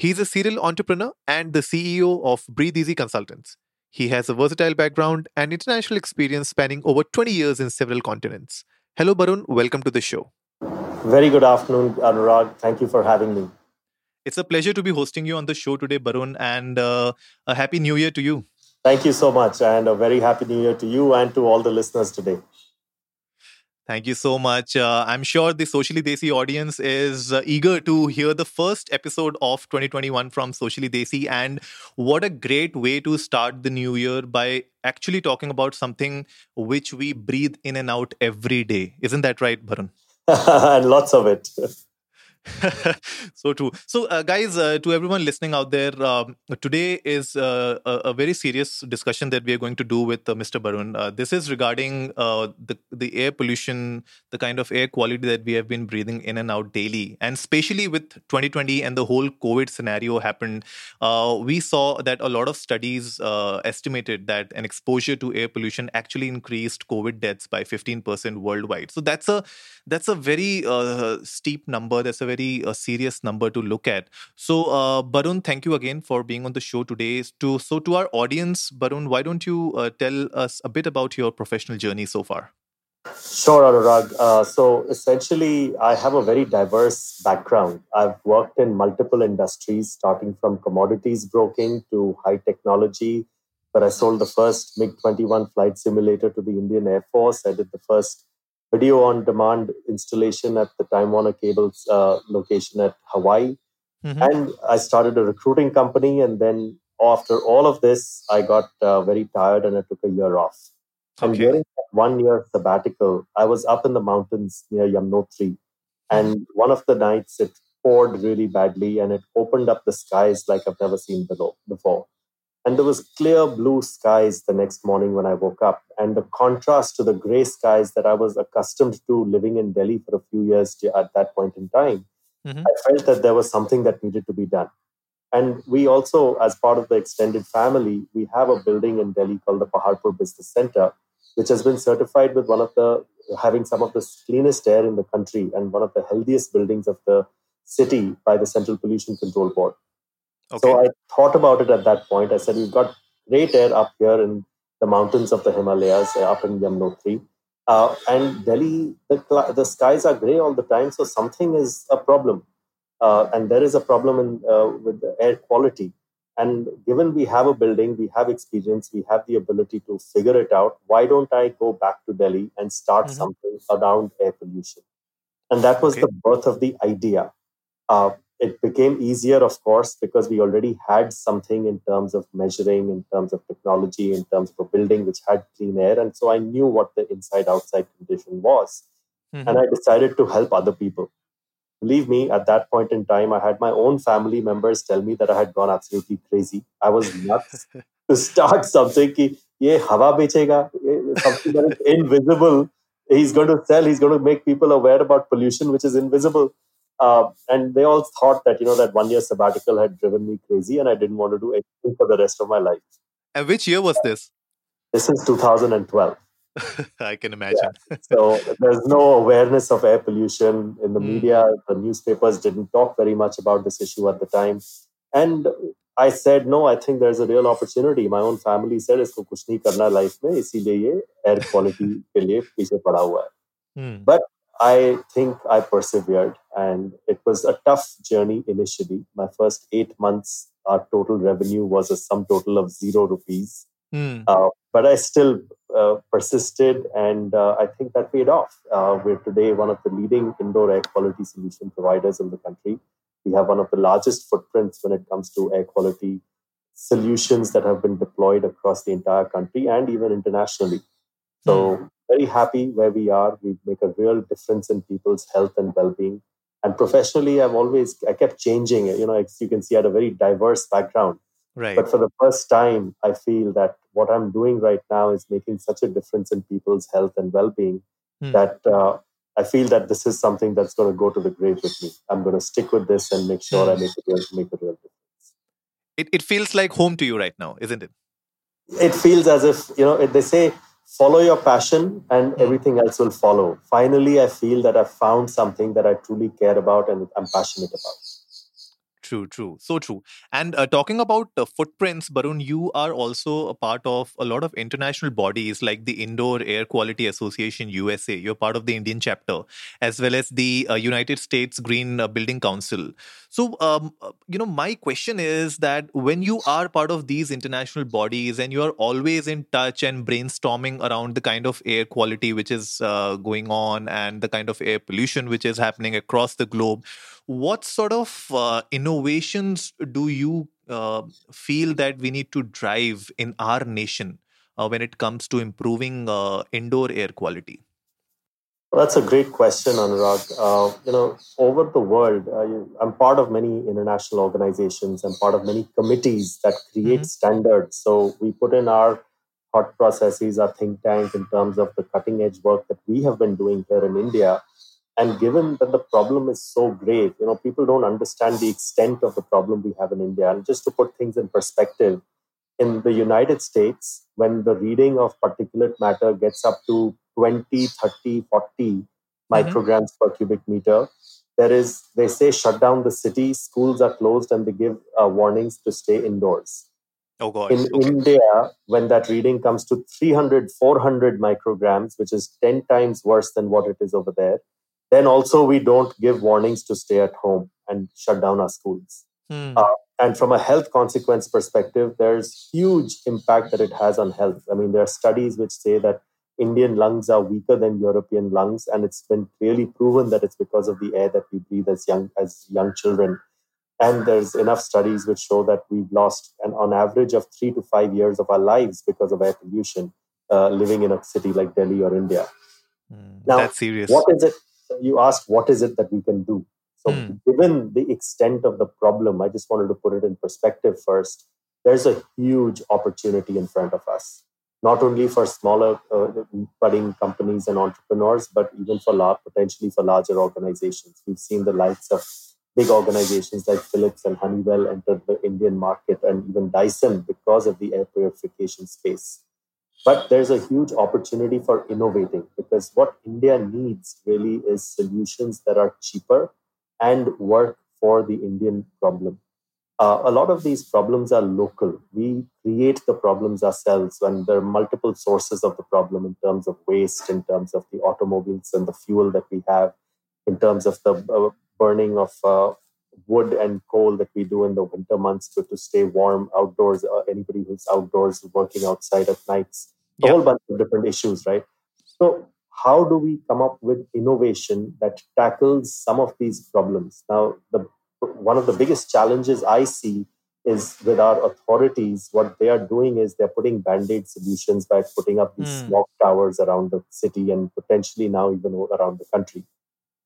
He's a serial entrepreneur and the CEO of BreatheEasy Consultants. He has a versatile background and international experience spanning over 20 years in several continents. Hello, Barun. Welcome to the show. Very good afternoon, Anurag. Thank you for having me. It's a pleasure to be hosting you on the show today, Barun, and uh, a happy new year to you. Thank you so much, and a very happy new year to you and to all the listeners today. Thank you so much. Uh, I'm sure the Socially Desi audience is uh, eager to hear the first episode of 2021 from Socially Desi. And what a great way to start the new year by actually talking about something which we breathe in and out every day. Isn't that right, Barun? and lots of it. so true. So, uh, guys, uh, to everyone listening out there, um, today is uh, a, a, very serious discussion that we are going to do with uh, Mr. Barun. Uh, this is regarding uh, the the air pollution, the kind of air quality that we have been breathing in and out daily, and especially with 2020 and the whole COVID scenario happened. we saw that a lot of studies estimated that an exposure to air pollution actually increased COVID deaths by 15% worldwide. So that's a that's a very steep number. That's a very very uh, serious number to look at. So, uh, Barun, thank you again for being on the show today. To so to our audience, Barun, why don't you uh, tell us a bit about your professional journey so far? Sure, Anurag. Uh, so essentially, I have a very diverse background. I've worked in multiple industries, starting from commodities broking to high technology. But I sold the first MiG 21 flight simulator to the Indian Air Force. I did the first video on demand installation at the Time Warner Cables uh, location at Hawaii. Mm-hmm. And I started a recruiting company. And then after all of this, I got uh, very tired and I took a year off. And during that one year sabbatical, I was up in the mountains near Yamunotri. And one of the nights it poured really badly and it opened up the skies like I've never seen below, before. And there was clear blue skies the next morning when I woke up. And the contrast to the gray skies that I was accustomed to living in Delhi for a few years at that point in time, mm-hmm. I felt that there was something that needed to be done. And we also, as part of the extended family, we have a building in Delhi called the Paharpur Business Center, which has been certified with one of the having some of the cleanest air in the country and one of the healthiest buildings of the city by the Central Pollution Control Board. Okay. So I thought about it at that point. I said, we've got great air up here in the mountains of the Himalayas, uh, up in Yamunotri. Uh, and Delhi, the, the skies are gray all the time, so something is a problem. Uh, and there is a problem in, uh, with the air quality. And given we have a building, we have experience, we have the ability to figure it out, why don't I go back to Delhi and start mm-hmm. something around air pollution? And that was okay. the birth of the idea. Uh, it became easier, of course, because we already had something in terms of measuring, in terms of technology, in terms of a building which had clean air. And so I knew what the inside outside condition was. Mm-hmm. And I decided to help other people. Believe me, at that point in time, I had my own family members tell me that I had gone absolutely crazy. I was nuts to start something ki, ye hawa bechega, something that is invisible. He's going to sell, he's going to make people aware about pollution, which is invisible uh, and they all thought that you know that one year sabbatical had driven me crazy, and I didn't want to do anything for the rest of my life. And which year was this? This is 2012. I can imagine. Yeah. So there's no awareness of air pollution in the mm. media. The newspapers didn't talk very much about this issue at the time, and I said no. I think there's a real opportunity. My own family said इसको कुछ नहीं करना life में इसीलिए ये air quality के लिए पीछे पड़ा हुआ है. Hmm. I think I persevered, and it was a tough journey initially. My first eight months, our total revenue was a sum total of zero rupees. Mm. Uh, but I still uh, persisted, and uh, I think that paid off. Uh, we're today one of the leading indoor air quality solution providers in the country. We have one of the largest footprints when it comes to air quality solutions that have been deployed across the entire country and even internationally. So, mm very happy where we are. We make a real difference in people's health and well being. And professionally, I've always I kept changing. You know, as you can see, I had a very diverse background. Right. But for the first time, I feel that what I'm doing right now is making such a difference in people's health and well-being hmm. that uh, I feel that this is something that's going to go to the grave with me. I'm going to stick with this and make sure I hmm. make it real, make a real difference. It it feels like home to you right now, isn't it? It feels as if you know they say follow your passion and hmm. everything else will follow. Finally, I feel that I've found something that I truly care about and I'm passionate about. True, true. So true. And uh, talking about uh, footprints, Barun, you are also a part of a lot of international bodies like the Indoor Air Quality Association USA. You're part of the Indian chapter, as well as the uh, United States Green uh, Building Council. So, um, uh, you know, my question is that when you are part of these international bodies and you are always in touch and brainstorming around the kind of air quality which is uh, going on and the kind of air pollution which is happening across the globe, what sort of uh, innovations do you uh, feel that we need to drive in our nation uh, when it comes to improving uh, indoor air quality? Well, that's a great question, Anurag. Uh, you know, over the world, uh, I'm part of many international organizations. I'm part of many committees that create mm-hmm. standards. So we put in our thought processes, our think tank, in terms of the cutting edge work that we have been doing here in India and given that the problem is so grave, you know, people don't understand the extent of the problem we have in India. And just to put things in perspective, in the United States, when the reading of particulate matter gets up to 20, 30, 40 mm-hmm. micrograms per cubic meter, there is, they say, shut down the city, schools are closed, and they give uh, warnings to stay indoors. Oh God. In okay. India, when that reading comes to 300, 400 micrograms, which is 10 times worse than what it is over there, then also, we don't give warnings to stay at home and shut down our schools. Hmm. Uh, and from a health consequence perspective, there's huge impact that it has on health. I mean, there are studies which say that Indian lungs are weaker than European lungs, and it's been clearly proven that it's because of the air that we breathe as young as young children. And there's enough studies which show that we've lost an on average of three to five years of our lives because of air pollution, uh, living in a city like Delhi or India. Mm, now, that's serious. What is it? You asked what is it that we can do? So mm. given the extent of the problem i just wanted to put it in perspective first. There's a huge opportunity in front of us not only for smaller uh, budding companies and entrepreneurs but even for large, potentially for larger organizations. We've seen the likes of big organizations like philips and honeywell enter the indian market and even dyson because of the air purification space but there's a huge opportunity for innovating because what India needs really is solutions that are cheaper and work for the Indian problem. Uh, a lot of these problems are local. We create the problems ourselves, and there are multiple sources of the problem in terms of waste, in terms of the automobiles and the fuel that we have, in terms of the uh, burning of uh, wood and coal that we do in the winter months to, to stay warm outdoors. Uh, anybody who's outdoors working outside at nights, a yep. whole bunch of different issues, right? So, how do we come up with innovation that tackles some of these problems? Now, the one of the biggest challenges I see is with our authorities. What they are doing is they're putting band-aid solutions by putting up these mm. smog towers around the city and potentially now even around the country.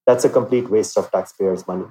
That's a complete waste of taxpayers' money.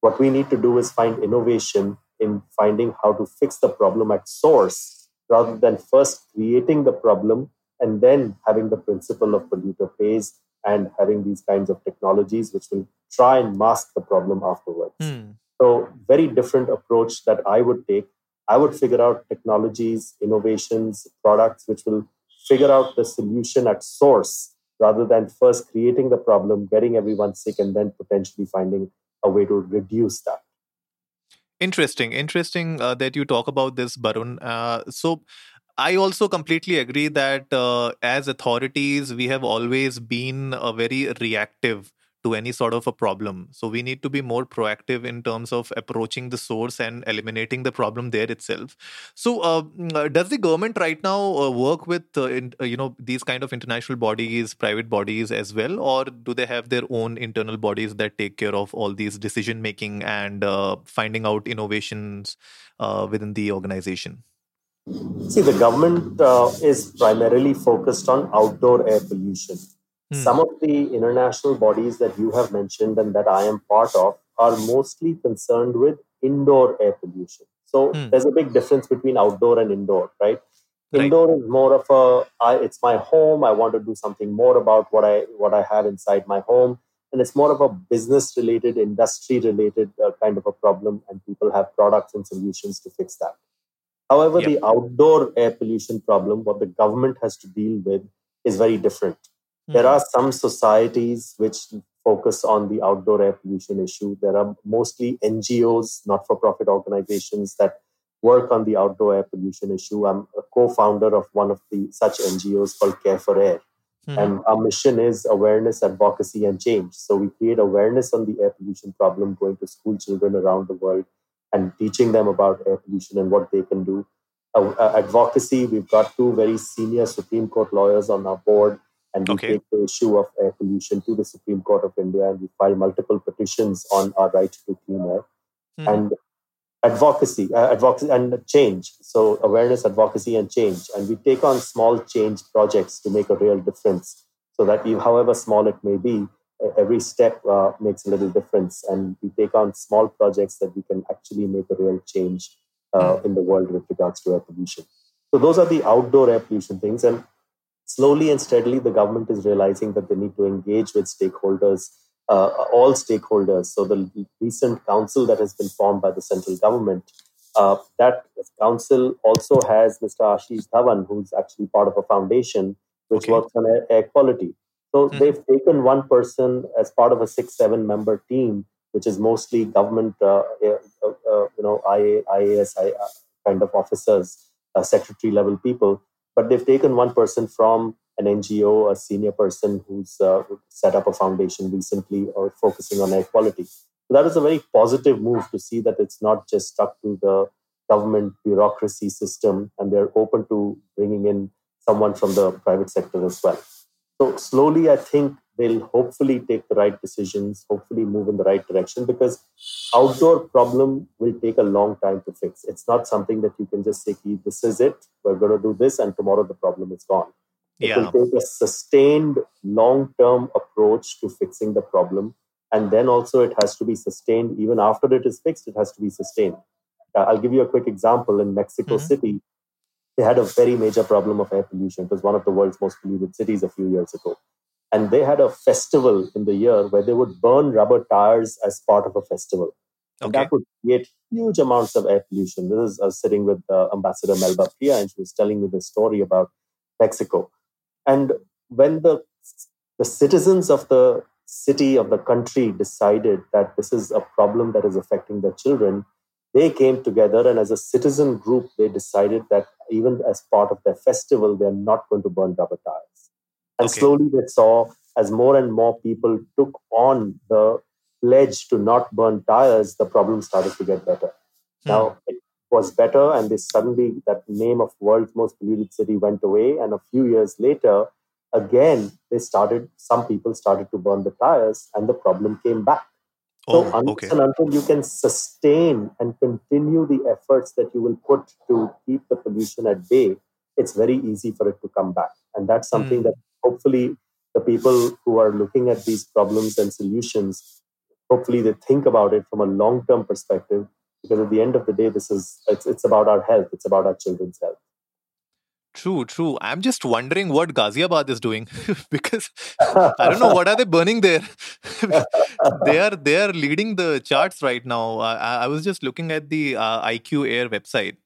What we need to do is find innovation in finding how to fix the problem at source rather than first creating the problem and then having the principle of polluter pays and having these kinds of technologies which will try and mask the problem afterwards. Mm. So, very different approach that I would take. I would figure out technologies, innovations, products which will figure out the solution at source rather than first creating the problem, getting everyone sick, and then potentially finding a way to reduce that. Interesting, interesting uh, that you talk about this, Barun. Uh, so, I also completely agree that uh, as authorities, we have always been a very reactive to any sort of a problem. So we need to be more proactive in terms of approaching the source and eliminating the problem there itself. So uh, mm, uh does the government right now uh, work with uh, in, uh, you know these kind of international bodies, private bodies as well, or do they have their own internal bodies that take care of all these decision making and uh, finding out innovations within the organization? See, the government is primarily focused on outdoor air pollution Hmm. Some of the international bodies that you have mentioned and that I am part of are mostly concerned with indoor air pollution. So hmm. there's a big difference between outdoor and indoor, right? right? Indoor is more of a I, it's my home. I want to do something more about what I what I have inside my home, and it's more of a business related, industry related uh, kind of a problem, and people have products and solutions to fix that. However, yep. the outdoor air pollution problem, what the government has to deal with, is very different. There are some societies which focus on the outdoor air pollution issue. There are mostly NGOs, not for profit organizations that work on the outdoor air pollution issue. I'm a co founder of one of the such NGOs called Care for Air. Mm-hmm. And our mission is awareness, advocacy, and change. So we create awareness on the air pollution problem, going to school children around the world and teaching them about air pollution and what they can do. Uh, uh, advocacy, we've got two very senior Supreme Court lawyers on our board and we okay. take the issue of air pollution to the Supreme Court of India and we file multiple petitions on our right to clean air. Mm. And advocacy, uh, advocacy and change. So awareness, advocacy, and change. And we take on small change projects to make a real difference. So that you, however small it may be, every step uh, makes a little difference. And we take on small projects that we can actually make a real change uh, mm. in the world with regards to air pollution. So those are the outdoor air pollution things. And slowly and steadily, the government is realizing that they need to engage with stakeholders, uh, all stakeholders. So, the recent council that has been formed by the central government, uh, that council also has Mr. Ashish Dhawan, who's actually part of a foundation which okay. works on air, air quality. So, mm-hmm. they've taken one person as part of a six, seven member team, which is mostly government, uh, uh, uh you know, IA, IAS I, uh, kind of officers, secretary level people but they've taken one person from an NGO, a senior person who's uh, set up a foundation recently or focusing on air quality. So that is a very positive move to see that it's not just stuck to the government bureaucracy system and they're open to bringing in someone from the private sector as well. So slowly, I think they'll hopefully take the right decisions, hopefully move in the right direction because outdoor problem will take a long time to fix. It's not something that you can just say, this is it, we're going to do this, and tomorrow the problem is gone. It will take a sustained long term approach to fixing the problem. And then also, it has to be sustained. Even after it is fixed, it has to be sustained. Uh, I'll give you a quick example. In Mexico mm-hmm. City, they had a very major problem of air pollution. It was one of the world's most polluted cities a few years ago. And they had a festival in the year where they would burn rubber tires as part of a festival. Okay. that would create huge amounts of air pollution. This is I was sitting with uh, Ambassador Melba Pría, and she was telling me the story about Mexico. And when the the citizens of the city of the country decided that this is a problem that is affecting their children, they came together and as a citizen group, they decided that even as part of their festival, they're not going to burn rubber tires. And okay. slowly they saw as more and more people took on the pledge to not burn tires, the problem started to get better. Hmm. Now it was better, and they suddenly that name of world's most polluted city went away. And a few years later, again they started. Some people started to burn the tires, and the problem came back. Oh, so unless okay. and until you can sustain and continue the efforts that you will put to keep the pollution at bay, it's very easy for it to come back. And that's something mm. that hopefully the people who are looking at these problems and solutions, hopefully they think about it from a long-term perspective. Because at the end of the day, this is it's, it's about our health, it's about our children's health. True, true. I'm just wondering what Ghaziabad is doing because I don't know what are they burning there. they are they are leading the charts right now. I, I was just looking at the uh, IQAir website,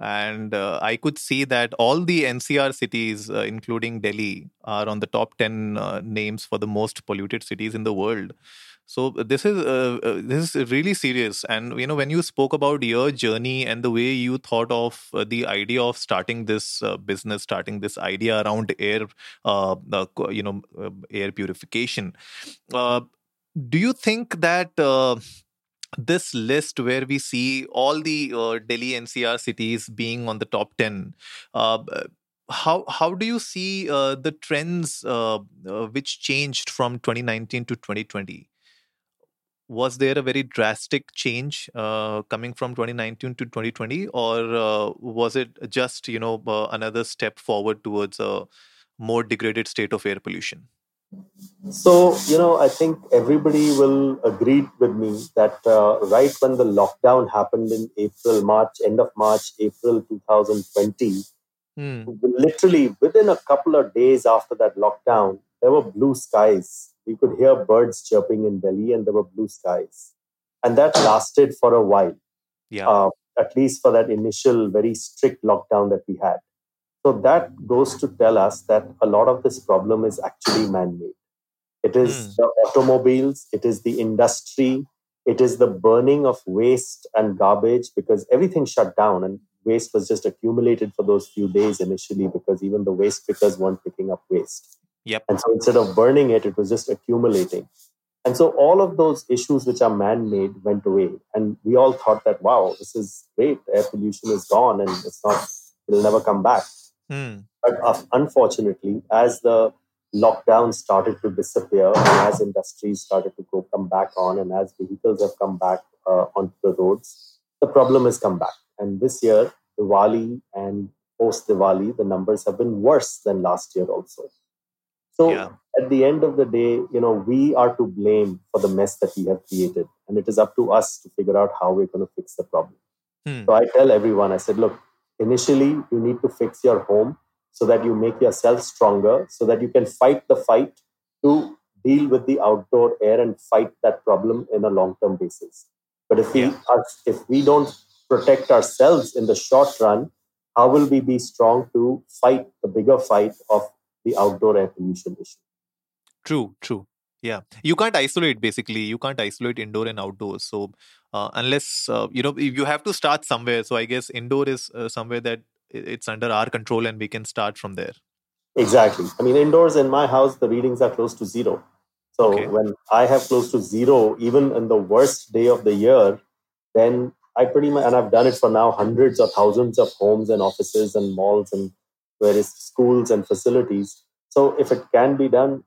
and uh, I could see that all the NCR cities, uh, including Delhi, are on the top ten uh, names for the most polluted cities in the world. So uh, this is uh, uh, this is really serious. And you know, when you spoke about your journey and the way you thought of the idea of starting this business, starting this idea around air, you know, air purification, do you think that? This list where we see all the Delhi NCR cities being on the top 10 how how do you see the trends which changed from 2019 to 2020 was there a very drastic change uh, coming from 2019 to 2020 or uh, was it just you know uh, another step forward towards a more degraded state of air pollution So, you know, I think everybody will agree with me that uh, right when the lockdown happened in April, March, end of March, April 2020, Hmm. literally within a couple of days after that lockdown, there were blue skies. You could hear birds chirping in Delhi and there were blue skies. And that lasted for a while, Yeah. uh, at least for that initial very strict lockdown that we had. So that goes to tell us that a lot of this problem is actually man made. It is Hmm. the automobiles, it is the industry, it is the burning of waste and garbage because everything shut down and waste was just accumulated for those few days initially because even the waste pickers weren't picking up waste. Yep. And so instead of burning it, it was just accumulating. And so all of those issues which are man made went away. And we all thought that, wow, this is great. Air pollution is gone and it's not, it'll never come back. Hmm. But uh, unfortunately, as the lockdown started to disappear, and as industries started to go come back on, and as vehicles have come back uh, onto the roads, the problem has come back. And this year, Diwali and post Diwali, the numbers have been worse than last year also. So Yeah. at the end of the day, you know, we are to blame for the mess that we have created, and it is up to us to figure out how we're going to fix the problem. Hmm. So I tell everyone, I said, look, initially you need to fix your home so that you make yourself stronger, so that you can fight the fight to deal with the outdoor air and fight that problem in a long-term basis. But if we are, if we don't protect ourselves in the short run, how will we be strong to fight the bigger fight of the outdoor air pollution issue? True, true. Yeah. You can't isolate basically. You can't isolate indoor and outdoors. So, uh, unless, uh, you know, you have to start somewhere. So, I guess indoor is uh, somewhere that it's under our control and we can start from there. Exactly. I mean, indoors in my house, the readings are close to zero. So Okay. when I have close to zero, even in the worst day of the year, then I pretty much, and I've done it for now hundreds or thousands of homes and offices and malls and various schools and facilities. So if it can be done,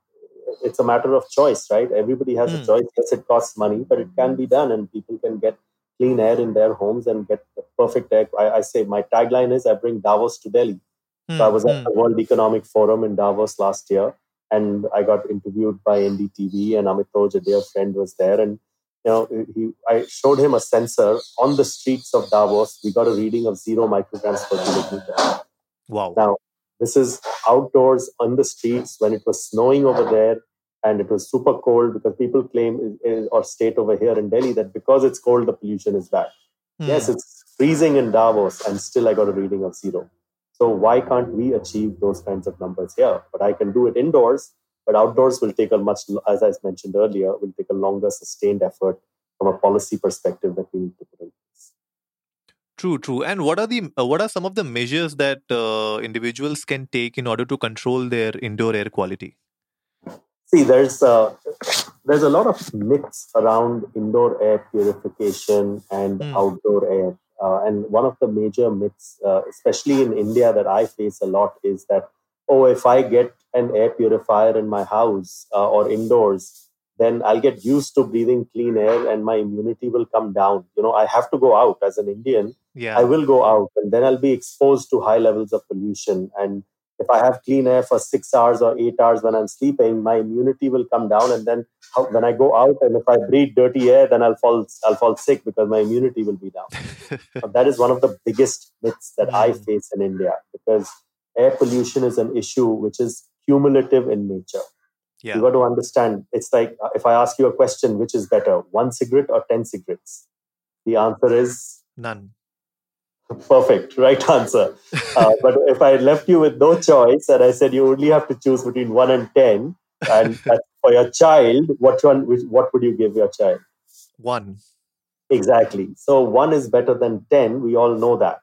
it's a matter of choice, right? Everybody has Hmm. a choice. Yes, it costs money, but it can be done, and people can get clean air in their homes and get the perfect air. I, I say my tagline is I bring Davos to Delhi. Hmm, So I was at hmm. the World Economic Forum in Davos last year, and I got interviewed by NDTV, and Amitoj, a dear friend, was there, and you know, he, I showed him a sensor on the streets of Davos. We got a reading of zero micrograms per kilometer. Wow. Now, this is outdoors on the streets when it was snowing over there, and it was super cold because people claim or state over here in Delhi that because it's cold, the pollution is bad. Yes, Hmm. it's freezing in Davos, and still I got a reading of zero. So why can't we achieve those kinds of numbers here? But I can do it indoors, but outdoors will take a much, as I mentioned earlier, will take a longer, sustained effort from a policy perspective that we need to put in. True, true. And what are the uh, what are some of the measures that uh, individuals can take in order to control their indoor air quality? See, there's uh, there's a lot of myths around indoor air purification and Hmm. outdoor air. Uh, and one of the major myths, uh, especially in India, that I face a lot is that, oh, if I get an air purifier in my house uh, or indoors, then I'll get used to breathing clean air and my immunity will come down. You know, I have to go out as an Indian. Yeah. I will go out and then I'll be exposed to high levels of pollution. And if I have clean air for six hours or eight hours when I'm sleeping, my immunity will come down. And then how, when I go out and if I breathe dirty air, then I'll fall I'll fall sick because my immunity will be down. That is one of the biggest myths that I Mm. face in India because air pollution is an issue which is cumulative in nature. Yeah. You got to understand. It's like uh, if I ask you a question, which is better, one cigarette or ten cigarettes? The answer is None. perfect, right answer. Uh, but if I left you with no choice and I said you only have to choose between one and ten, and for your child, what one, what would you give your child? One. Exactly. So one is better than 10. We all know that.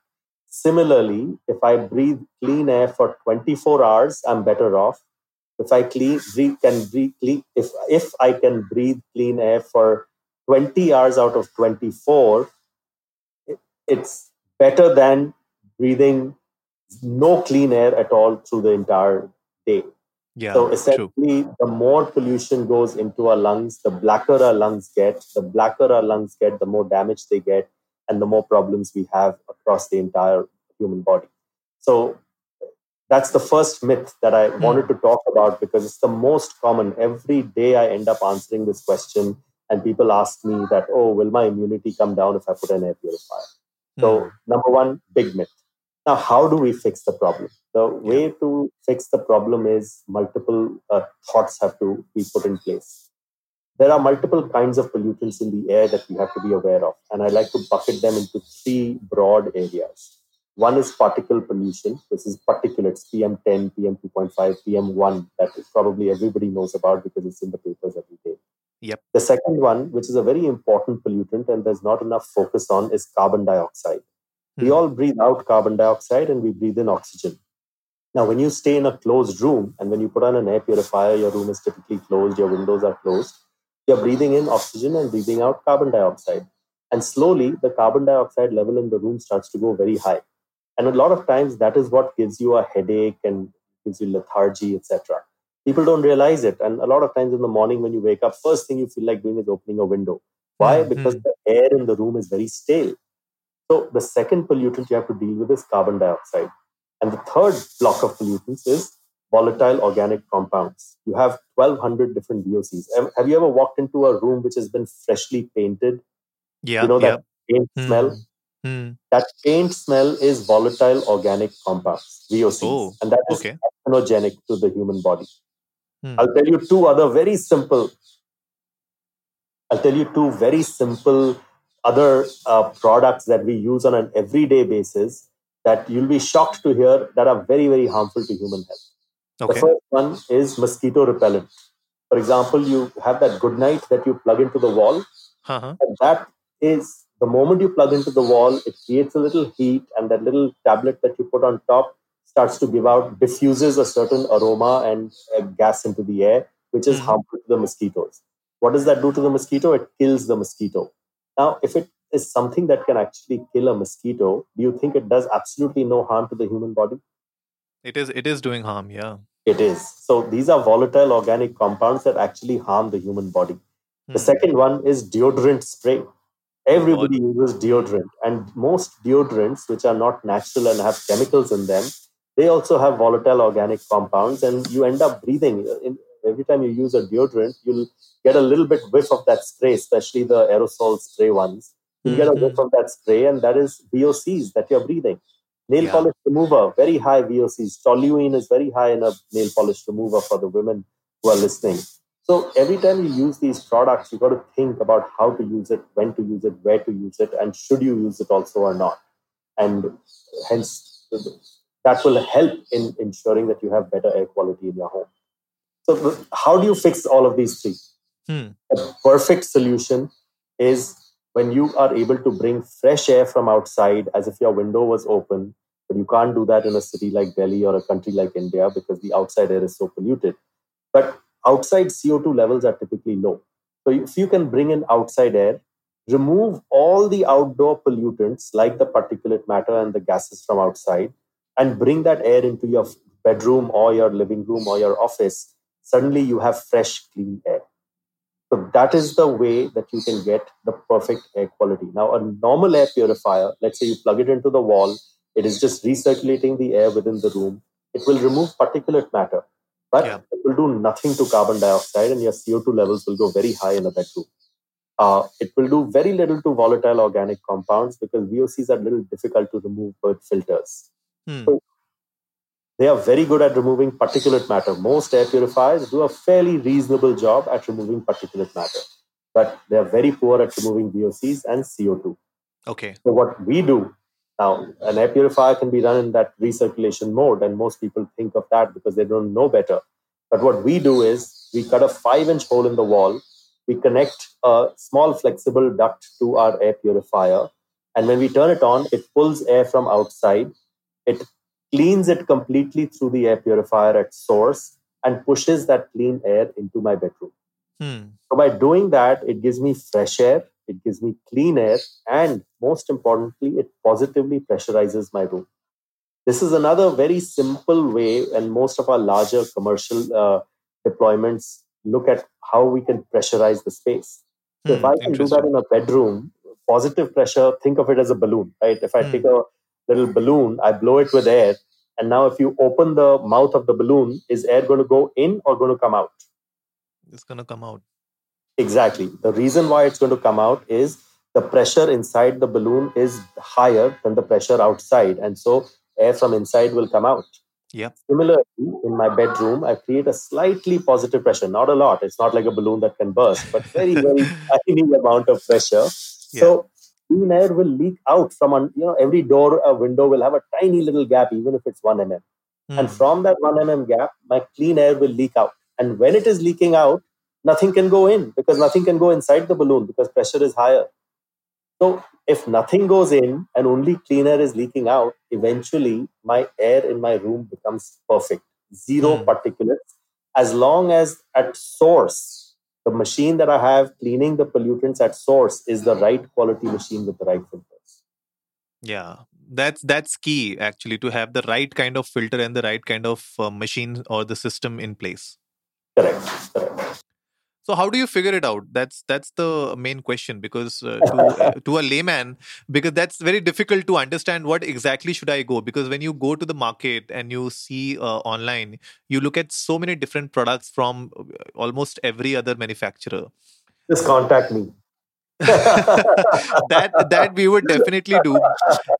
Similarly, if I breathe clean air for 24 hours, I'm better off. If I clean, breathe, can breathe clean, if if I can breathe clean air for 20 hours out of 24, it- it's better than breathing no clean air at all through the entire day. Yeah. So true. essentially, the more pollution goes into our lungs, the blacker our lungs get. The blacker our lungs get, the more damage they get, and the more problems we have across the entire human body. So that's the first myth that I mm. wanted to talk about because it's the most common. Every day I end up answering this question, and people ask me that, oh, will my immunity come down if I put an air purifier? Mm. So, number one, big myth. Now, how do we fix the problem? The way to fix the problem is multiple uh, thoughts have to be put in place. There are multiple kinds of pollutants in the air that we have to be aware of, and I like to bucket them into three broad areas. One is particle pollution. This is particulates, PM10, PM2.5, PM1, that probably everybody knows about because it's in the papers every day. Yep. The second one, which is a very important pollutant and there's not enough focus on, is carbon dioxide. We hmm. all breathe out carbon dioxide and we breathe in oxygen. Now, when you stay in a closed room and when you put on an air purifier, your room is typically closed, your windows are closed, you're breathing in oxygen and breathing out carbon dioxide. And slowly, the carbon dioxide level in the room starts to go very high. And a lot of times, that is what gives you a headache and gives you lethargy, etc. People don't realize it. And a lot of times in the morning, when you wake up, first thing you feel like doing is opening a window. Why? Mm-hmm. Because the air in the room is very stale. So the second pollutant you have to deal with is carbon dioxide. And the third block of pollutants is volatile organic compounds. You have 1200 different VOCs. Have you ever walked into a room which has been freshly painted? Yeah. You know that yeah. paint mm. smell? Mm. That paint smell is volatile organic compounds, VOCs. Oh, and that is okay. carcinogenic to the human body. Mm. I'll tell you two other very simple I'll tell you two very simple other uh, products that we use on an everyday basis that you'll be shocked to hear that are very, very harmful to human health. Okay. The first one is mosquito repellent. For example, you have that good night that you plug into the wall, uh-huh. and that is the moment you plug into the wall, it creates a little heat, and that little tablet that you put on top starts to give out, diffuses a certain aroma and uh, gas into the air, which is mm-hmm. harmful to the mosquitoes. What does that do to the mosquito? It kills the mosquito. Now, if it is something that can actually kill a mosquito, do you think it does absolutely no harm to the human body? It is. It is doing harm. Yeah. It is. So these are volatile organic compounds that actually harm the human body. Hmm. The second one is deodorant spray. Everybody oh, uses deodorant, and most deodorants, which are not natural and have chemicals in them, they also have volatile organic compounds, and you end up breathing. In, every time you use a deodorant, you'll get a little bit whiff of that spray, especially the aerosol spray ones. You mm-hmm. get a whiff mm-hmm. of that spray, and that is VOCs that you're breathing. Nail yeah. polish remover, very high VOCs. Toluene is very high in a nail polish remover for the women who are listening. So every time you use these products, you got to think about how to use it, when to use it, where to use it, and should you use it also or not. And hence, that will help in ensuring that you have better air quality in your home. So, how do you fix all of these three? Hmm. A perfect solution is when you are able to bring fresh air from outside as if your window was open, but you can't do that in a city like Delhi or a country like India because the outside air is so polluted. But outside CO2 levels are typically low. So if you can bring in outside air, remove all the outdoor pollutants like the particulate matter and the gases from outside, and bring that air into your bedroom or your living room or your office, suddenly you have fresh, clean air. So that is the way that you can get the perfect air quality. Now, a normal air purifier, let's say you plug it into the wall, it is just recirculating the air within the room. It will remove particulate matter, but yeah. Do nothing to carbon dioxide, and your CO2 levels will go very high in a bedroom. Uh, it will do very little to volatile organic compounds because VOCs are a little difficult to remove with filters. Hmm. So they are very good at removing particulate matter. Most air purifiers do a fairly reasonable job at removing particulate matter, but they are very poor at removing VOCs and CO2. Okay. So, what we do now, an air purifier can be run in that recirculation mode, and most people think of that because they don't know better. But what we do is we cut a five inch hole in the wall, we connect a small flexible duct to our air purifier, and when we turn it on, it pulls air from outside. It cleans it completely through the air purifier at source and pushes that clean air into my bedroom. Hmm. So by doing that, it gives me fresh air, it gives me clean air, and most importantly, it positively pressurizes my room. This is another very simple way, and most of our larger commercial uh, deployments look at how we can pressurize the space. So hmm, if I can do that in a bedroom, positive pressure, think of it as a balloon, right? If I hmm. take a little balloon, I blow it with air, And now, if you open the mouth of the balloon, is air going to go in or going to come out? It's going to come out. Exactly. The reason why it's going to come out is the pressure inside the balloon is higher than the pressure outside. And so air from inside will come out. Yep. Similarly, in my bedroom, I create a slightly positive pressure, not a lot. It's not like a balloon that can burst, but very, very tiny amount of pressure. Yeah. So clean air will leak out from, un, you know, every door, a window will have a tiny little gap, even if it's one mm. Mm. And from that one mm gap, my clean air will leak out. And when it is leaking out, nothing can go in because nothing can go inside the balloon because pressure is higher. So if nothing goes in and only clean air is leaking out, eventually my air in my room becomes perfect. Zero mm. particulates. As long as at source, the machine that I have cleaning the pollutants at source is the right quality machine with the right filters. Yeah, that's that's key actually to have the right kind of filter and the right kind of uh, machine or the system in place. Correct. Correct. So how do you figure it out? That's that's the main question because uh, to, uh, to a layman, because that's very difficult to understand what exactly should I go. Because when you go to the market and you see uh, online, you look at so many different products from uh, almost every other manufacturer. Just contact me. that that we would definitely do.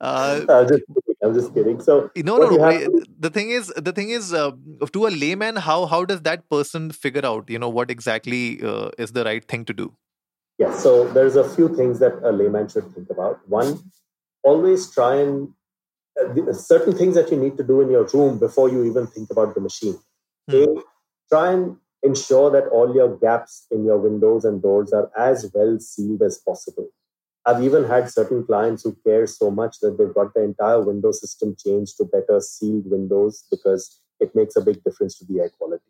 Uh, just I'm just kidding. So no, no, no. To... The thing is, the thing is, uh, to a layman, how how does that person figure out, you know, what exactly uh, is the right thing to do? Yeah. So there's a few things that a layman should think about. One, always try and uh, certain things that you need to do in your room before you even think about the machine. Hmm. A, try and ensure that all your gaps in your windows and doors are as well sealed as possible. I've even had certain clients who care so much that they've got the entire window system changed to better sealed windows because it makes a big difference to the air quality.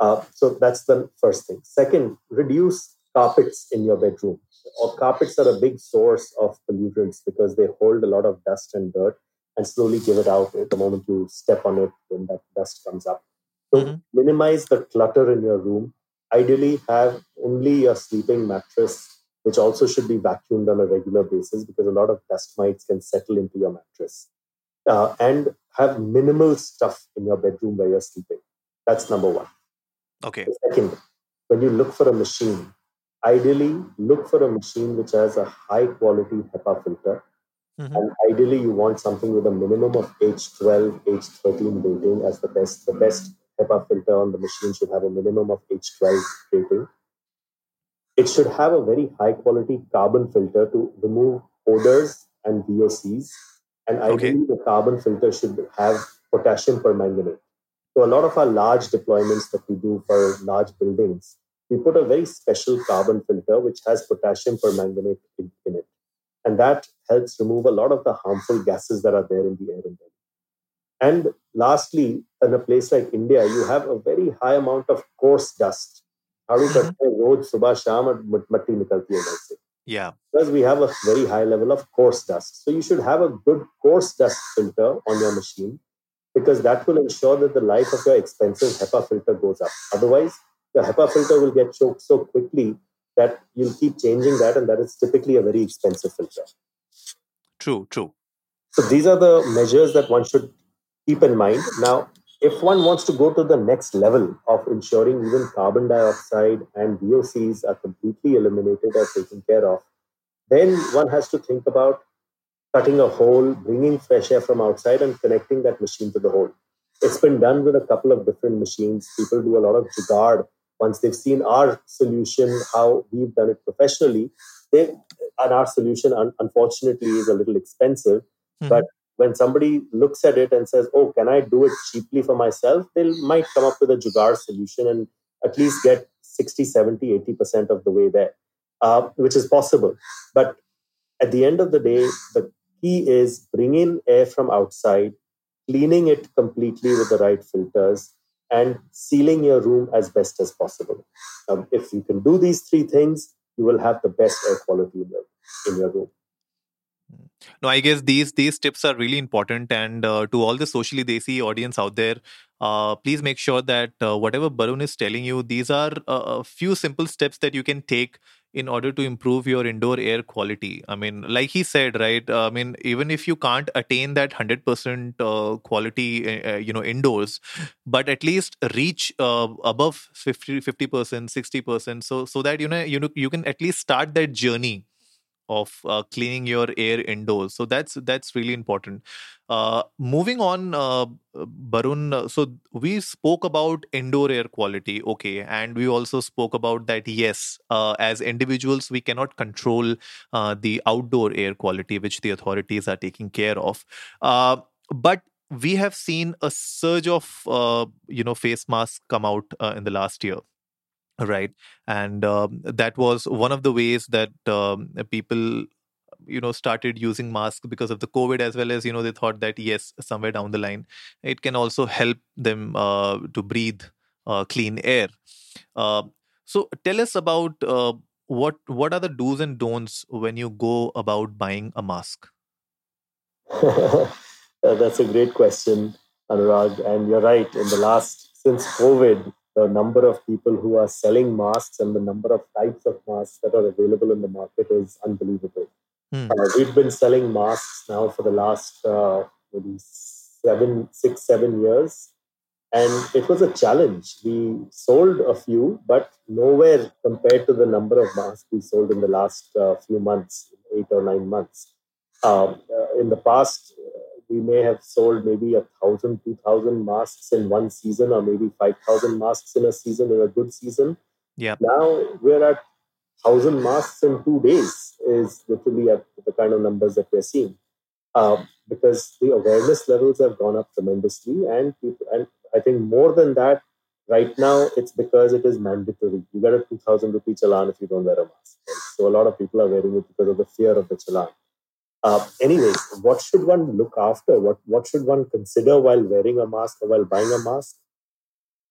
Uh, so that's the first thing. Second, reduce carpets in your bedroom. Or carpets are a big source of pollutants because they hold a lot of dust and dirt and slowly give it out at the moment you step on it when that dust comes up. So mm-hmm. minimize the clutter in your room. Ideally, have only your sleeping mattress which also should be vacuumed on a regular basis because a lot of dust mites can settle into your mattress. Uh, and have minimal stuff in your bedroom where you're sleeping. That's number one. Okay. second, when you look for a machine, ideally look for a machine which has a high quality HEPA filter. Mm-hmm. And ideally, you want something with a minimum of H12, H13 rating as the best. The best HEPA filter on the machine should have a minimum of H12 rating. It should have a very high quality carbon filter to remove odors and VOCs. And ideally, okay. the carbon filter should have potassium permanganate. So, a lot of our large deployments that we do for large buildings, we put a very special carbon filter which has potassium permanganate in, in it. And that helps remove a lot of the harmful gases that are there in the air in And lastly, in a place like India, you have a very high amount of coarse dust झाड़ू करते हैं रोज सुबह शाम और मट्टी निकलती है घर से yeah because we have a very high level of coarse dust so you should have a good coarse dust filter on your machine because that will ensure that the life of your expensive HEPA filter goes up otherwise the HEPA filter will get choked so quickly that you'll keep changing that and that is typically a very expensive filter true true so these are the measures that one should keep in mind now if one wants to go to the next level of ensuring even carbon dioxide and VOCs are completely eliminated or taken care of, then one has to think about cutting a hole, bringing fresh air from outside, and connecting that machine to the hole. It's been done with a couple of different machines. People do a lot of jugaad. Once they've seen our solution, how we've done it professionally, they and our solution, unfortunately, is a little expensive. Mm-hmm. But when somebody looks at it and says, "Oh, can I do it cheaply for myself?" They might come up with a jugaad solution and at least get 60, 70, 80% of the way there, uh, which is possible. But at the end of the day, the key is bringing air from outside, cleaning it completely with the right filters, and sealing your room as best as possible. Um, if you can do these three things, you will have the best air quality in your, in your room. No i guess these these tips are really important and uh, to all the socially desi audience out there uh, please make sure that uh, whatever Barun is telling you, these are a few simple steps that you can take in order to improve your indoor air quality. I mean, like he said, right? Uh, I mean, even if you can't attain that 100% uh, quality, uh, you know, indoors, but at least reach uh, above 50, 50%, 60%. So, so that, you know, you know, you can at least start that journey of uh, cleaning your air indoors. So that's that's really important. Uh, moving on uh, barun uh, so we spoke about indoor air quality okay and we also spoke about that yes uh, as individuals we cannot control uh, the outdoor air quality which the authorities are taking care of. But we have seen a surge of you know face masks come out in the last year right. And um, that was one of the ways that um, people you know started using masks because of the covid as well as you know they thought that yes somewhere down the line it can also help them uh, to breathe uh, clean air. Uh, so tell us about uh, what what are the do's and don'ts when you go about buying a mask? That's a great question anurag. And you're right. In the last since covid the number of people who are selling masks and the number of types of masks that are available in the market is unbelievable. Hmm. Uh, we've been selling masks now for the last uh, maybe seven, six, seven years. And it was a challenge. We sold a few, but nowhere compared to the number of masks we sold in the last uh, few months, eight or nine months. Um, uh, in the past, we may have sold maybe a thousand, two thousand masks in one season, or maybe five thousand masks in a season in a good season. Yeah. Now we're at thousand masks in two days is literally at the kind of numbers that we're seeing, um, because the awareness levels have gone up tremendously, and people, and I think more than that, right now it's because it is mandatory. You get a two thousand rupee challan if you don't wear a mask. Right? So a lot of people are wearing it because of the fear of the challan. Uh, anyways, what should one look after? What what should one consider while wearing a mask or while buying a mask?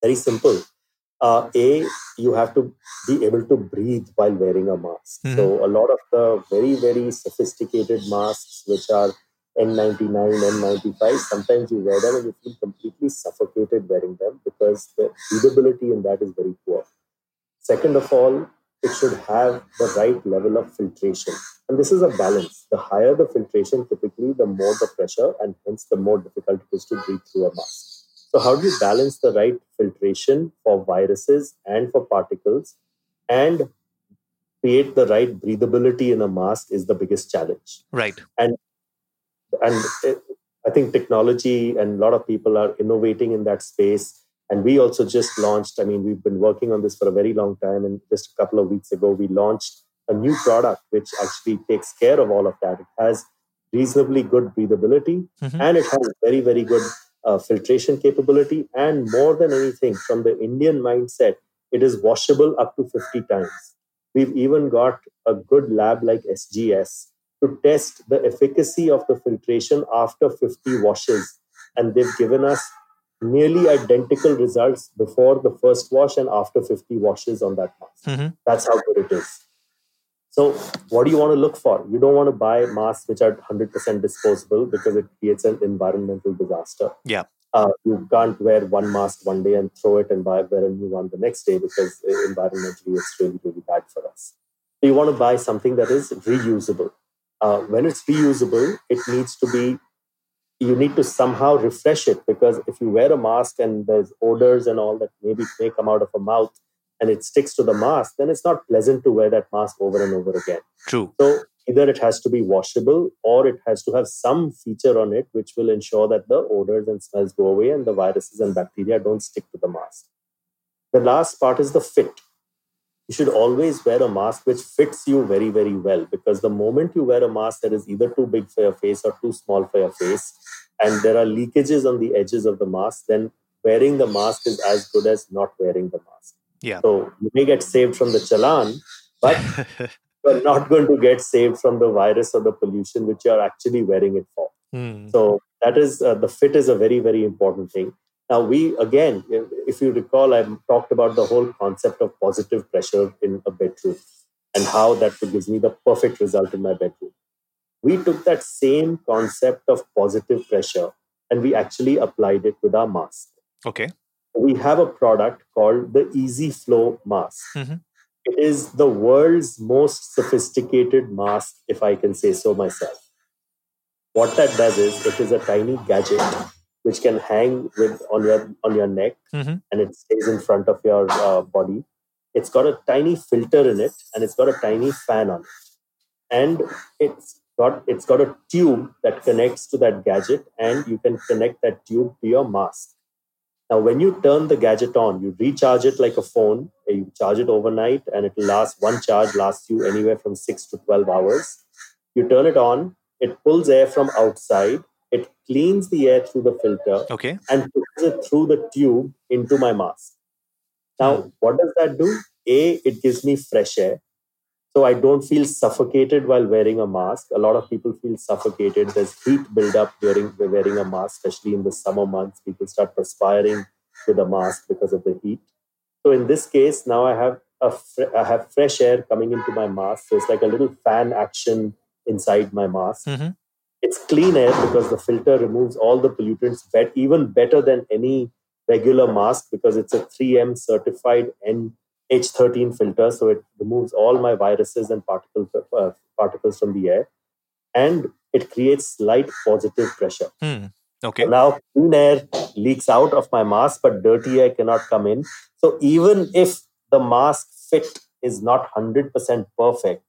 Very simple. Uh, a, you have to be able to breathe while wearing a mask. Mm-hmm. So a lot of the very very sophisticated masks, which are N99, N95, sometimes you wear them and you feel completely suffocated wearing them because the breathability in that is very poor. Second of all, it should have the right level of filtration. And this is a balance. The higher the filtration, typically, the more the pressure, and hence the more difficult it is to breathe through a mask. So, how do you balance the right filtration for viruses and for particles and create the right breathability in a mask is the biggest challenge. Right. And and eh, I think technology and a lot of people are innovating in that space and we also just launched, I mean, we've been working on this for a very long time. And just a couple of weeks ago, we launched a new product which actually takes care of all of that. It has reasonably good breathability mm-hmm. and it has very, very good uh, filtration capability. And more than anything, from the Indian mindset, it is washable up to 50 times. We've even got a good lab like SGS to test the efficacy of the filtration after 50 washes. And they've given us nearly identical results before the first wash and after 50 washes on that mask. Mm-hmm. That's how good it is. So, what do you want to look for? You don't want to buy masks which are 100% disposable because it creates an environmental disaster. Yeah. Uh, you can't wear one mask one day and throw it and buy wear a new one the next day because environmentally it's really really bad for us. So you want to buy something that is reusable. Uh, when it's reusable, it needs to be you need to somehow refresh it because if you wear a mask and there's odors and all that maybe may come out of a mouth and it sticks to the mask, then it's not pleasant to wear that mask over and over again. True. So either it has to be washable or it has to have some feature on it which will ensure that the odors and smells go away and the viruses and bacteria don't stick to the mask. The last part is the fit you should always wear a mask which fits you very, very well because the moment you wear a mask that is either too big for your face or too small for your face, and there are leakages on the edges of the mask, then wearing the mask is as good as not wearing the mask. Yeah. So you may get saved from the challan, but you're not going to get saved from the virus or the pollution which you're actually wearing it for. Mm. So that is uh, the fit is a very, very important thing. Now, we again, if you recall, I talked about the whole concept of positive pressure in a bedroom and how that gives me the perfect result in my bedroom. we took that same concept of positive pressure and we actually applied it with our mask. Okay. We have a product called the Easy Flow mask. Mm-hmm. It is the world's most sophisticated mask, if I can say so myself. What that does is it is a tiny gadget which can hang with on your on your neck mm-hmm. and it stays in front of your uh, body. It's got a tiny filter in it and it's got a tiny fan on it, and it's got it's got a tube that connects to that gadget, and you can connect that tube to your mask. Now, when you turn the gadget on, you recharge it like a phone. You charge it overnight, and it will last. One charge lasts you anywhere from six to twelve hours. You turn it on, it pulls air from outside. It cleans the air through the filter Okay. and pushes it through the tube into my mask. Now, what does that do? A, it gives me fresh air. So I don't feel suffocated while wearing a mask. A lot of people feel suffocated. There's heat buildup during wearing a mask, especially in the summer months. People start perspiring with a mask because of the heat. So in this case, now I have a fr- I have fresh air coming into my mask. So it's like a little fan action inside my mask. Mhm. It's clean air because the filter removes all the pollutants bet- even better than any regular mask because it's a 3M certified NH13 filter. So it removes all my viruses and particles, uh, particles from the air. And it creates light positive pressure. Hmm. Okay. Now, clean air leaks out of my mask, but dirty air cannot come in. So, even if the mask fit is not 100% perfect,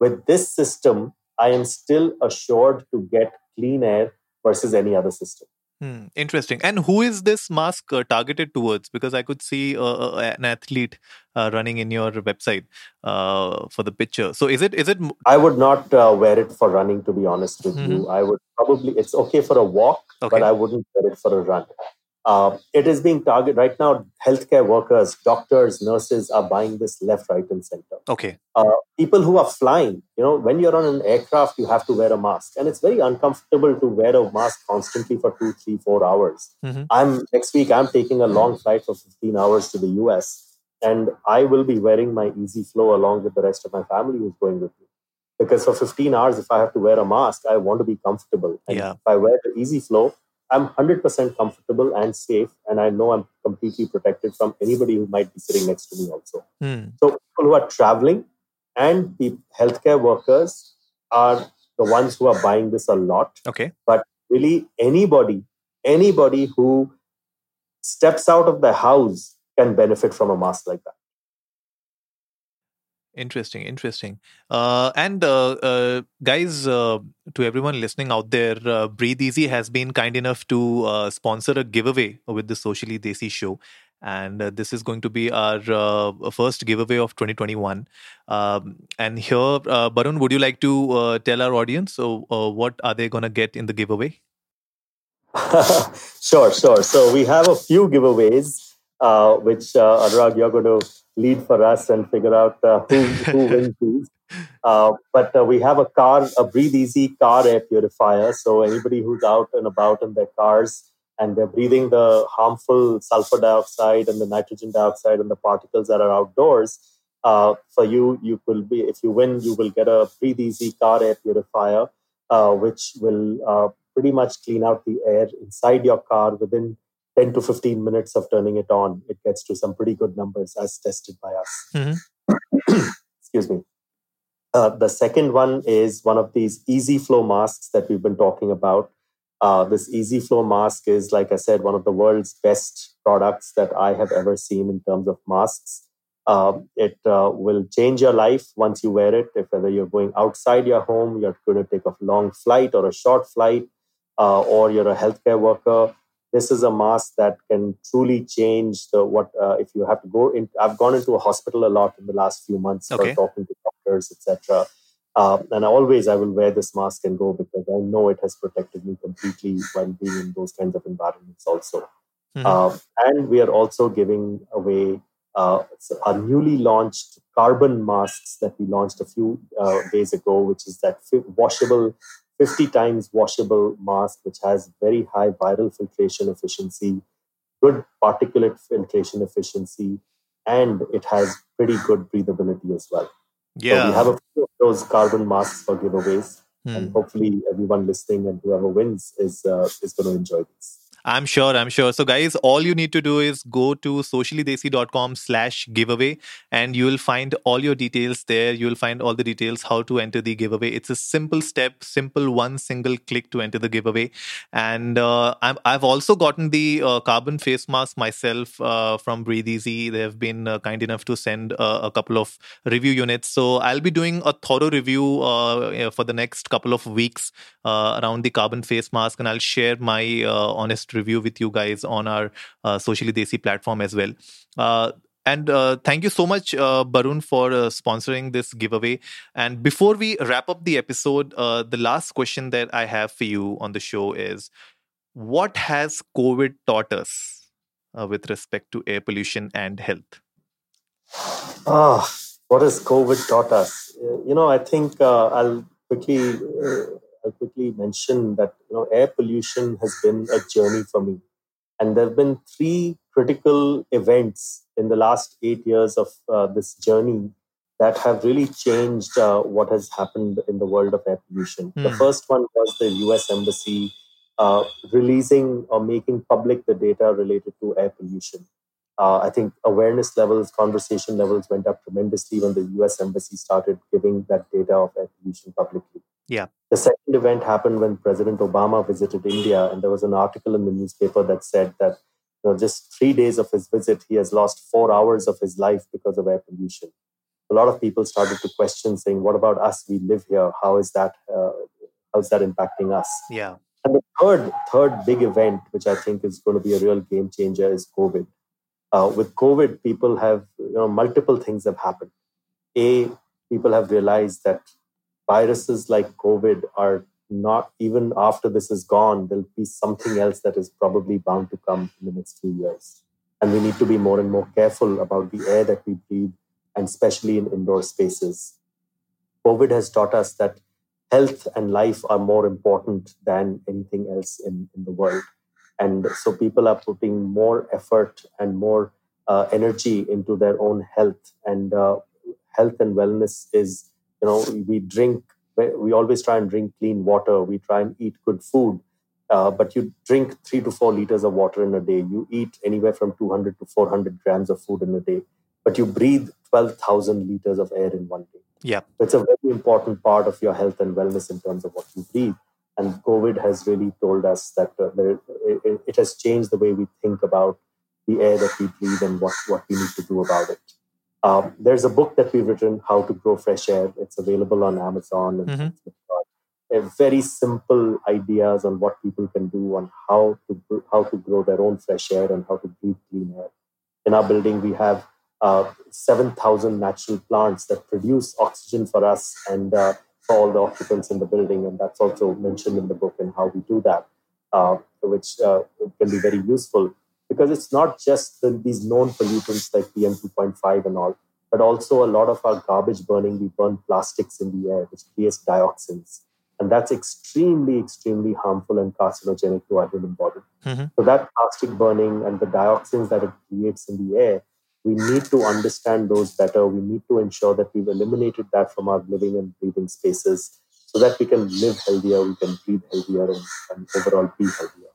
with this system, I am still assured to get clean air versus any other system. Hmm, interesting. And who is this mask uh, targeted towards? Because I could see uh, uh, an athlete uh, running in your website uh, for the picture. So is it is it? I would not uh, wear it for running, to be honest with you. I would probably, it's okay for a walk, Okay. but I wouldn't wear it for a run. Uh, it is being targeted right now. Healthcare workers, doctors, nurses are buying this left, right, and center. Okay. uh, people who are flying, you know, when you're on an aircraft, you have to wear a mask, and it's very uncomfortable to wear a mask constantly for two, three, four hours. Mhm. I'm next week. I'm taking a long flight for 15 hours to the US, and I will be wearing my Easy Flow along with the rest of my family who's going with me. Because for 15 hours, if I have to wear a mask, I want to be comfortable. And Yeah. if I wear the Easy Flow, I'm 100% comfortable and safe, and I know I'm completely protected from anybody who might be sitting next to me also. Hmm. So people who are traveling and the healthcare workers are the ones who are buying this a lot. Okay. But really, anybody, anybody who steps out of the house can benefit from a mask like that. Interesting, interesting. Uh, and uh, uh, guys, uh, to everyone listening out there, uh, Breathe Easy has been kind enough to uh, sponsor a giveaway with the Socially Desi show. And this is going to be our first giveaway of 2021. Um, and here, uh, Barun, would you like to tell our audience so, what are they going to get in the giveaway? sure, sure. So we have a few giveaways, uh, which Anurag, you're going to lead for us and figure out uh, who, who wins these. Uh, but uh, we have a car, a Breathe Easy car air purifier. So anybody who's out and about in their cars and they're breathing the harmful sulfur dioxide and the nitrogen dioxide and the particles that are outdoors, uh, for you, you will be if you win, you will get a Breathe Easy car air purifier, uh, which will uh, pretty much clean out the air inside your car within 10 to 15 minutes of turning it on. It gets to some pretty good numbers as tested by us. Mhm. Excuse me. Uh, the second one is one of these easy flow masks that we've been talking about. Uh, this easy flow mask is, like I said, one of the world's best products that I have ever seen in terms of masks. Um, it uh, will change your life once you wear it. If whether you're going outside your home, you're going to take a long flight or a short flight, uh, or you're a healthcare worker, this is a mask that can truly change the what. Uh, if you have to go in, I've gone into a hospital a lot in the last few months Okay. for talking to doctors, etc. Uh, and always I will wear this mask and go because I know it has protected me completely while being in those kinds of environments also. Mhm. Um, and we are also giving away uh, our newly launched carbon masks that we launched a few uh, days ago, which is that washable, 50 times washable mask, which has very high viral filtration efficiency, good particulate filtration efficiency, and it has pretty good breathability as well. So we have a few of those carbon masks for giveaways. mm. and hopefully everyone listening and whoever wins is uh, is going to enjoy this. I'm sure, I'm sure. So, guys, all you need to do is go to sociallydesi.com slash giveaway and you will find all your details there. You'll find all the details how to enter the giveaway. It's a simple step, simple one single click to enter the giveaway. And uh, i have also gotten the uh, carbon face mask myself uh, from Breathe Easy. They have been uh, kind enough to send uh, a couple of review units. So, I'll be doing a thorough review uh, for the next couple of weeks around the carbon face mask and I'll share my honest review with you guys on our uh, Socially Desi platform as well. Uh, and uh, thank you so much, uh, Barun, for uh, sponsoring this giveaway. And before we wrap up the episode, uh, the last question that I have for you on the show is What has COVID taught us uh, with respect to air pollution and health? Ah, what has COVID taught us? You know, I think uh, I'll quickly quickly mention that you know air pollution has been a journey for me, and there have been three critical events in the last eight years of uh, this journey that have really changed uh, what has happened in the world of air pollution. Mm. The hmm. first one was the U.S. Embassy uh, releasing or making public the data related to air pollution. Uh, I think awareness levels, conversation levels went up tremendously when the US Embassy started giving that data of air pollution publicly. Yeah. The second event happened when President Obama visited India, and there was an article in the newspaper that said that you know, just three days of his visit, he has lost four hours of his life because of air pollution. A lot of people started to question, saying, "What about us? We live here. How is that? Uh, how is that impacting us?" Yeah. And the third, third big event, which I think is going to be a real game changer, is COVID. Uh, with COVID, people have you know multiple things have happened. A, people have realized that viruses like COVID are not even after this is gone, there'll be something else that is probably bound to come in the next few years. And we need to be more and more careful about the air that we breathe, and especially in indoor spaces. COVID has taught us that health and life are more important than anything else in, in the world. And so people are putting more effort and more uh, energy into their own health. And uh, health and wellness is you know we drink we always try and drink clean water. We try and eat good food. Uh, but you drink three to four liters of water in a day. You eat anywhere from 200 to 400 grams of food in a day. But you breathe 12000 liters of air in one day. Yeah. It's a very important part of your health and wellness in terms of what you breathe and covid has really told us that uh, there, it, it has changed the way we think about the air that we breathe and what, what we need to do about it um, there's a book that we've written, How to Grow Fresh Air. It's available on Amazon. Mm-hmm. very simple ideas on what people can do on how to how to grow their own fresh air and how to breathe clean air. In our building, we have uh, 7,000 natural plants that produce oxygen for us and uh, all the occupants in the building. And that's also mentioned in the book and how we do that, uh, which uh, can be very useful because it's not just the, these known pollutants like PM2.5 and all, but also a lot of our garbage burning, we burn plastics in the air, which creates dioxins. And that's extremely, extremely harmful and carcinogenic to our human body. Mm-hmm. So, that plastic burning and the dioxins that it creates in the air, we need to understand those better. We need to ensure that we've eliminated that from our living and breathing spaces so that we can live healthier, we can breathe healthier, and, and overall be healthier.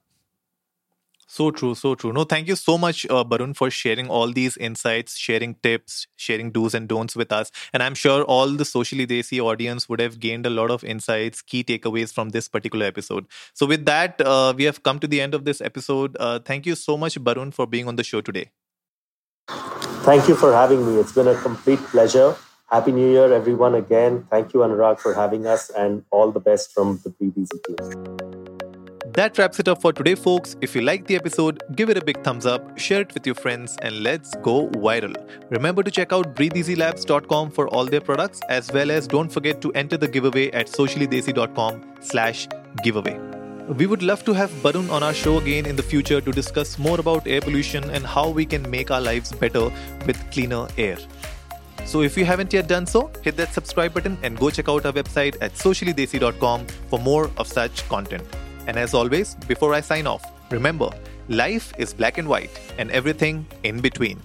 So true, so true. No, thank you so much, uh, Barun, for sharing all these insights, sharing tips, sharing do's and don'ts with us. And I'm sure all the socially desi audience would have gained a lot of insights, key takeaways from this particular episode. So, with that, uh, we have come to the end of this episode. Uh, thank you so much, Barun, for being on the show today. Thank you for having me. It's been a complete pleasure. Happy New Year, everyone, again. Thank you, Anurag, for having us, and all the best from the Easy team. That wraps it up for today, folks. If you liked the episode, give it a big thumbs up, share it with your friends, and let's go viral. Remember to check out breatheeasylabs.com for all their products, as well as don't forget to enter the giveaway at sociallydesi.com slash giveaway. We would love to have Barun on our show again in the future to discuss more about air pollution and how we can make our lives better with cleaner air. So if you haven't yet done so, hit that subscribe button and go check out our website at sociallydesi.com for more of such content. And as always, before I sign off, remember life is black and white and everything in between.